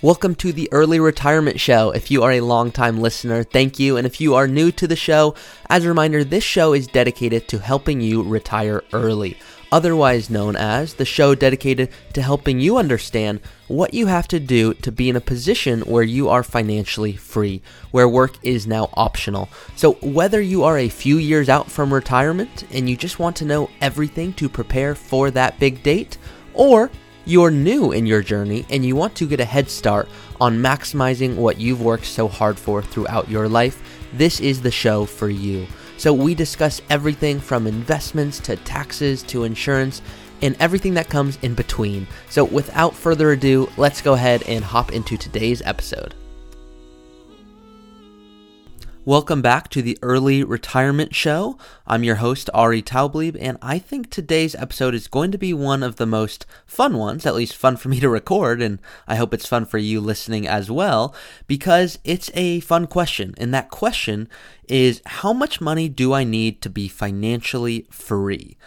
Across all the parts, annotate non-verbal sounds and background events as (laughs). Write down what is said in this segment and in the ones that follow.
Welcome to the Early Retirement Show. If you are a longtime listener, thank you. And if you are new to the show, as a reminder, this show is dedicated to helping you retire early, otherwise known as the show dedicated to helping you understand what you have to do to be in a position where you are financially free, where work is now optional. So, whether you are a few years out from retirement and you just want to know everything to prepare for that big date, or you're new in your journey and you want to get a head start on maximizing what you've worked so hard for throughout your life, this is the show for you. So, we discuss everything from investments to taxes to insurance and everything that comes in between. So, without further ado, let's go ahead and hop into today's episode. Welcome back to the Early Retirement Show. I'm your host, Ari Taublieb, and I think today's episode is going to be one of the most fun ones, at least fun for me to record, and I hope it's fun for you listening as well, because it's a fun question. And that question is how much money do I need to be financially free?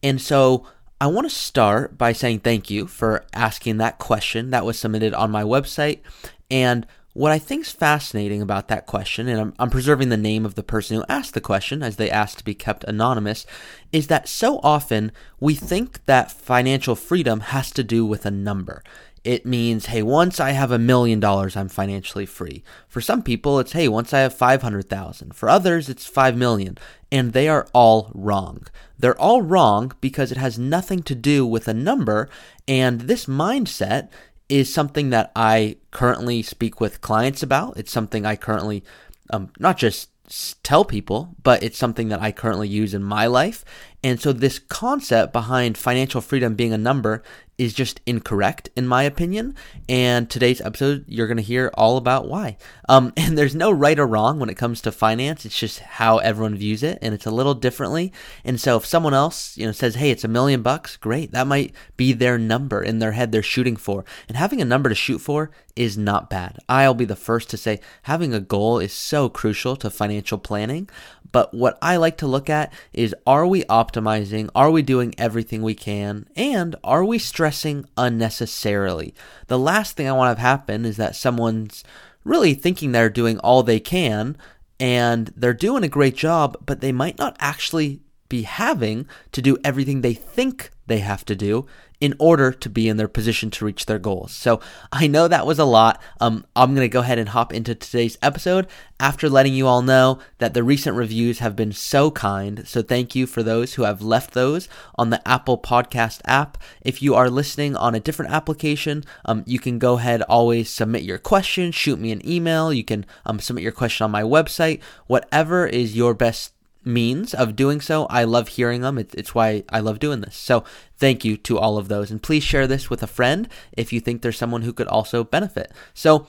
And so, I want to start by saying thank you for asking that question that was submitted on my website. And what I think is fascinating about that question, and I'm, I'm, preserving the name of the person who asked the question as they asked to be kept anonymous, is that so often we think that financial freedom has to do with a number. It means, hey, once I have a million dollars, I'm financially free. For some people, it's, hey, once I have 500,000. For others, it's 5 million. And they are all wrong. They're all wrong because it has nothing to do with a number. And this mindset is something that I currently speak with clients about. It's something I currently um, not just tell people, but it's something that I currently use in my life. And so, this concept behind financial freedom being a number is just incorrect, in my opinion. And today's episode, you're going to hear all about why. Um, (laughs) and there's no right or wrong when it comes to finance. It's just how everyone views it, and it's a little differently. And so, if someone else, you know, says, "Hey, it's a million bucks," great. That might be their number in their head they're shooting for. And having a number to shoot for is not bad. I'll be the first to say having a goal is so crucial to financial planning. But what I like to look at is are we optimizing? Are we doing everything we can? And are we stressing unnecessarily? The last thing I want to have happen is that someone's really thinking they're doing all they can and they're doing a great job, but they might not actually be having to do everything they think they have to do in order to be in their position to reach their goals. So I know that was a lot. Um, I'm going to go ahead and hop into today's episode after letting you all know that the recent reviews have been so kind. So thank you for those who have left those on the Apple Podcast app. If you are listening on a different application, um, you can go ahead, always submit your question, shoot me an email. You can um, submit your question on my website. Whatever is your best means of doing so. I love hearing them. it's why I love doing this. So thank you to all of those. And please share this with a friend if you think there's someone who could also benefit. So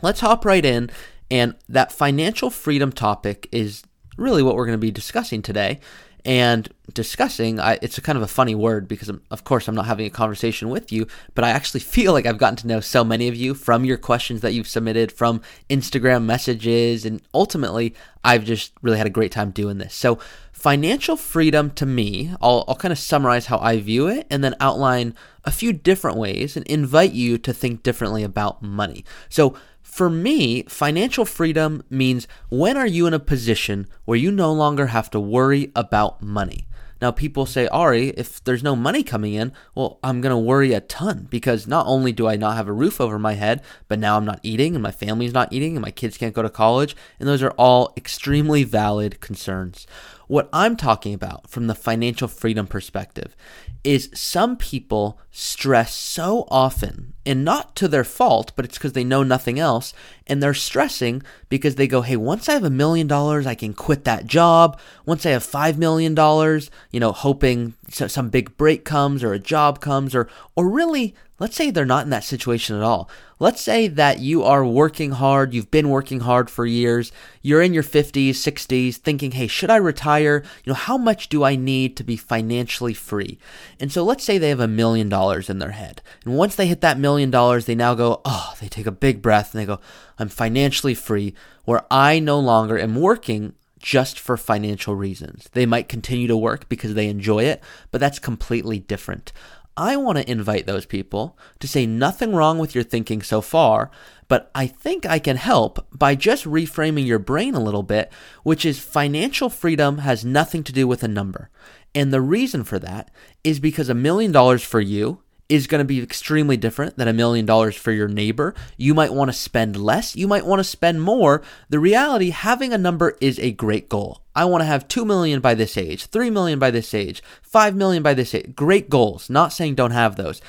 let's hop right in. And that financial freedom topic is really what we're going to be discussing today and discussing I, it's a kind of a funny word because um, of course i'm not having a conversation with you but i actually (laughs) feel like i've gotten to know so many of you from your questions that you've submitted from instagram messages and ultimately i've just really had a great time doing this. So financial freedom to me i'll, I'll kind of summarize how i view it and then outline a few different ways and invite you to think differently about money. So for me, financial freedom means when are you in a position where you no longer have to worry about money? Now, people say, Ari, if there's no money coming in, well, I'm going to worry a ton because not only do I not have a roof over my head, but now I'm not eating and my family's not eating and my kids can't go to college. And those are all extremely valid concerns. What I'm talking about from the financial freedom perspective is some people stress so often, and not to their fault, but it's because they know nothing else, and they're stressing because they go, hey, once I have a million dollars, I can quit that job. Once I have five million dollars, you know, hoping some big break comes or a job comes, or or really Let's say they're not in that situation at all. Let's say that you are working hard, you've been working hard for years, you're in your 50s, 60s, thinking, hey, should I retire? You know, how much do I need to be financially free? And so let's say they have a million dollars in their head. And once they hit that million dollars, they now go, oh, they take a big breath and they go, I'm financially free, where I no longer am working just for financial reasons. They might continue to work because they enjoy it, but that's completely different. I want to invite those people to say nothing wrong with your thinking so far, but I think I can help by just reframing your brain a little bit, which is financial freedom has nothing to do with a number. And the reason for that is because a million dollars for you is going to be extremely different than a million dollars for your neighbor. You might want to spend less, you might want to spend more. The reality, having a number is a great goal. I want to have 2 million by this age, 3 million by this age, 5 million by this age. Great goals. Not saying don't have those.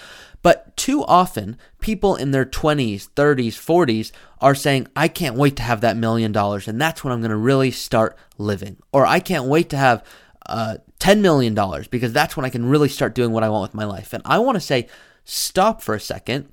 But too often, people in their 20s, 30s, 40s are saying, I can't wait to have that million dollars, and that's when I'm going to really start living. Or I can't wait to have uh, $10 million because that's when I can really start doing what I want with my life. And I want to say, stop for a second.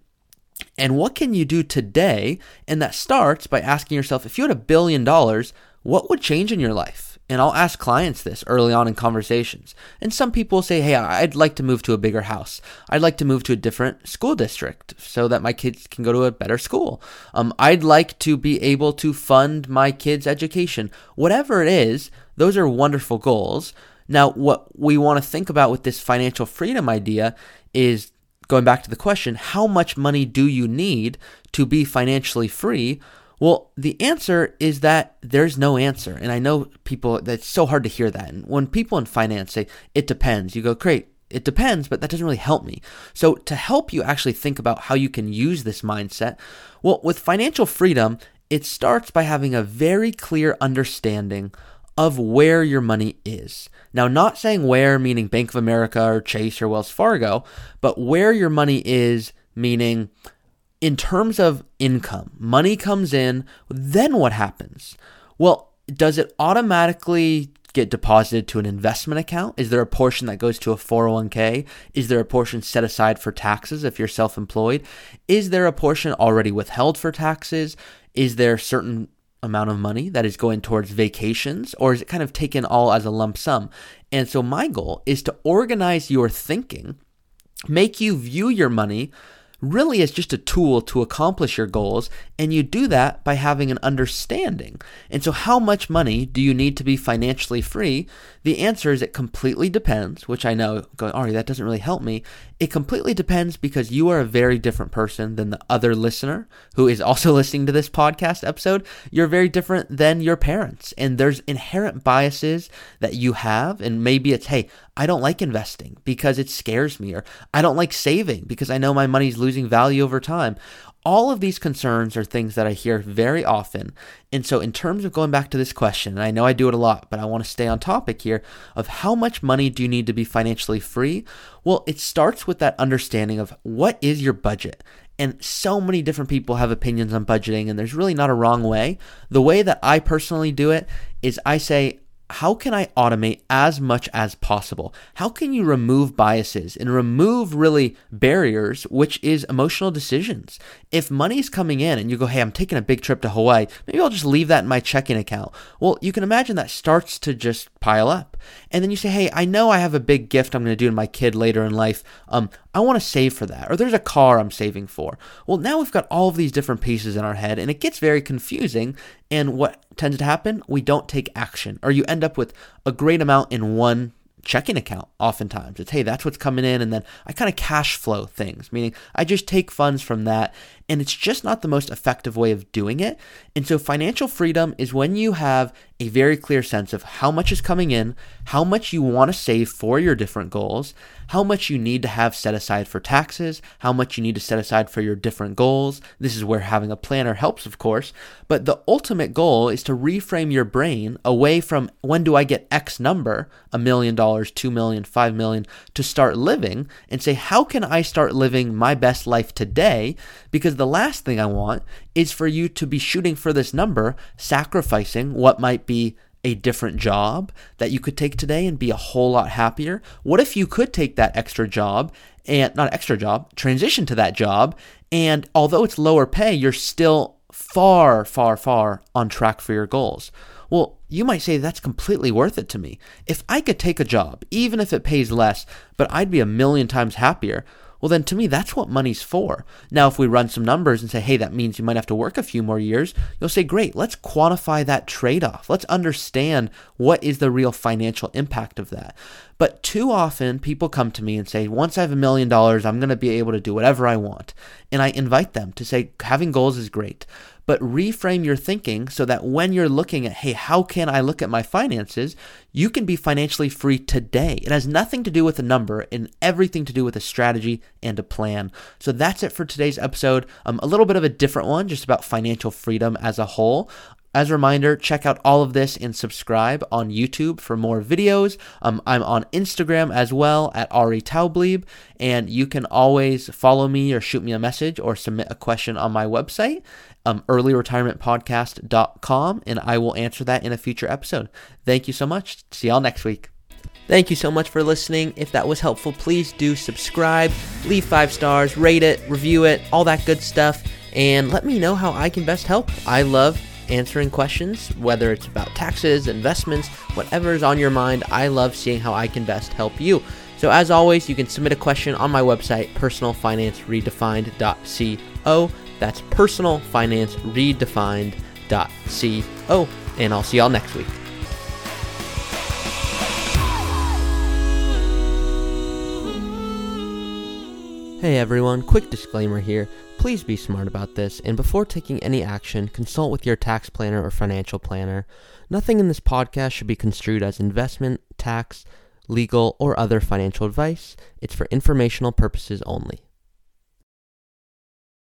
And what can you do today? And that starts by asking yourself if you had a billion dollars, what would change in your life? And I'll ask clients this early on in conversations. And some people will say, hey, I'd like to move to a bigger house. I'd like to move to a different school district so that my kids can go to a better school. Um, I'd like to be able to fund my kids' education. Whatever it is, those are wonderful goals. Now, what we want to think about with this financial freedom idea is going back to the question how much money do you need to be financially free? Well, the answer is that there's no answer. And I know people, that's so hard to hear that. And when people in finance say, it depends, you go, great, it depends, but that doesn't really help me. So, to help you actually think about how you can use this mindset, well, with financial freedom, it starts by having a very clear understanding of where your money is. Now, not saying where, meaning Bank of America or Chase or Wells Fargo, but where your money is, meaning in terms of income. Money comes in, then what happens? Well, does it automatically get deposited to an investment account? Is there a portion that goes to a 401k? Is there a portion set aside for taxes if you're self employed? Is there a portion already withheld for taxes? Is there a certain amount of money that is going towards vacations or is it kind of taken all as a lump sum? And so my goal is to organize your thinking, make you view your money really is just a tool to accomplish your goals, and you do that by having an understanding. And so, how much money do you need to be financially free? The answer is it completely depends, which I know, going, Ari, that doesn't really help me. It completely depends because you are a very different person than the other listener who is also (laughs) listening to this podcast episode. You're very different than your parents, and there's inherent biases that you have, and maybe it's, hey, I don't like investing because it scares me, or I don't like saving because I know my money's losing value over time. All of these concerns are things that I hear very often. And so, in terms of going back to this question, and I know I do it a lot, but I want to stay on topic here of how much money do you need to be financially free? Well, it starts with that understanding of what is your budget. And so many different people have opinions on budgeting, and there's really not a wrong way. The way that I personally do it is I say, how can I automate as much as possible? How can you remove biases and remove really barriers, which is emotional decisions? If money's coming in and you go, hey, I'm taking a big trip to Hawaii, maybe I'll just leave that in my checking account. Well, you can imagine that starts to just pile up. And then you say, hey, I know I have a big gift I'm going to do to my kid later in life. Um, I want to save for that. Or there's a car I'm saving for. Well, now we've got all of these different pieces in our head and it gets very confusing. And what tends to happen? We don't take action, or you end up with a great amount in one checking account oftentimes it's hey that's what's coming in and then i kind of cash flow things meaning i just take funds from that and it's just not the most effective way of doing it and so financial freedom is when you have a very clear sense of how much is coming in how much you want to save for your different goals how much you need to have set aside for taxes, how much you need to set aside for your different goals. This is where having a planner helps, of course. But the ultimate goal is to reframe your brain away from when do I get X number, a million dollars, two million, five million, to start living and say, how can I start living my best life today? Because the last thing I want is for you to be shooting for this number, sacrificing what might be a different job that you could take today and be a whole lot happier? What if you could take that extra job and not extra job, transition to that job, and although it's lower pay, you're still far, far, far on track for your goals? Well, you might say that's completely worth it to me. If I could take a job, even if it pays less, but I'd be a million times happier, well, then to me, that's what money's for. Now, if we run some numbers and say, hey, that means you might have to work a few more years, you'll say, great, let's quantify that trade off. Let's understand what is the real financial impact of that. But too often, people come to me and say, once I have a million dollars, I'm going to be able to do whatever I want. And I invite them to say, having goals is great but reframe your thinking so that when you're looking at, hey, how can I look at my finances? You can be financially free today. It has nothing to do with a number and everything to do with a strategy and a plan. So that's it for today's episode. Um, a little bit of a different one, just about financial freedom as a whole. As a reminder, check out all of this and subscribe on YouTube for more videos. Um, I'm on Instagram as well at Ari Taublieb, and you can always follow me or shoot me a message or submit a question on my website, um, earlyretirementpodcast.com, and I will answer that in a future episode. Thank you so much. See y'all next week. Thank you so much for listening. If that was helpful, please do subscribe, leave five stars, rate it, review it, all that good stuff, and let me know how I can best help. I love answering questions, whether it's about taxes, investments, whatever is on your mind. I love seeing how I can best help you. So, as always, you can submit a question on my website, personalfinanceredefined.co. That's personalfinanceredefined.co. And I'll see y'all next week. Hey everyone, quick disclaimer here. Please be smart about this, and before taking any action, consult with your tax planner or financial planner. Nothing in this podcast should be construed as investment, tax, legal, or other financial advice. It's for informational purposes only.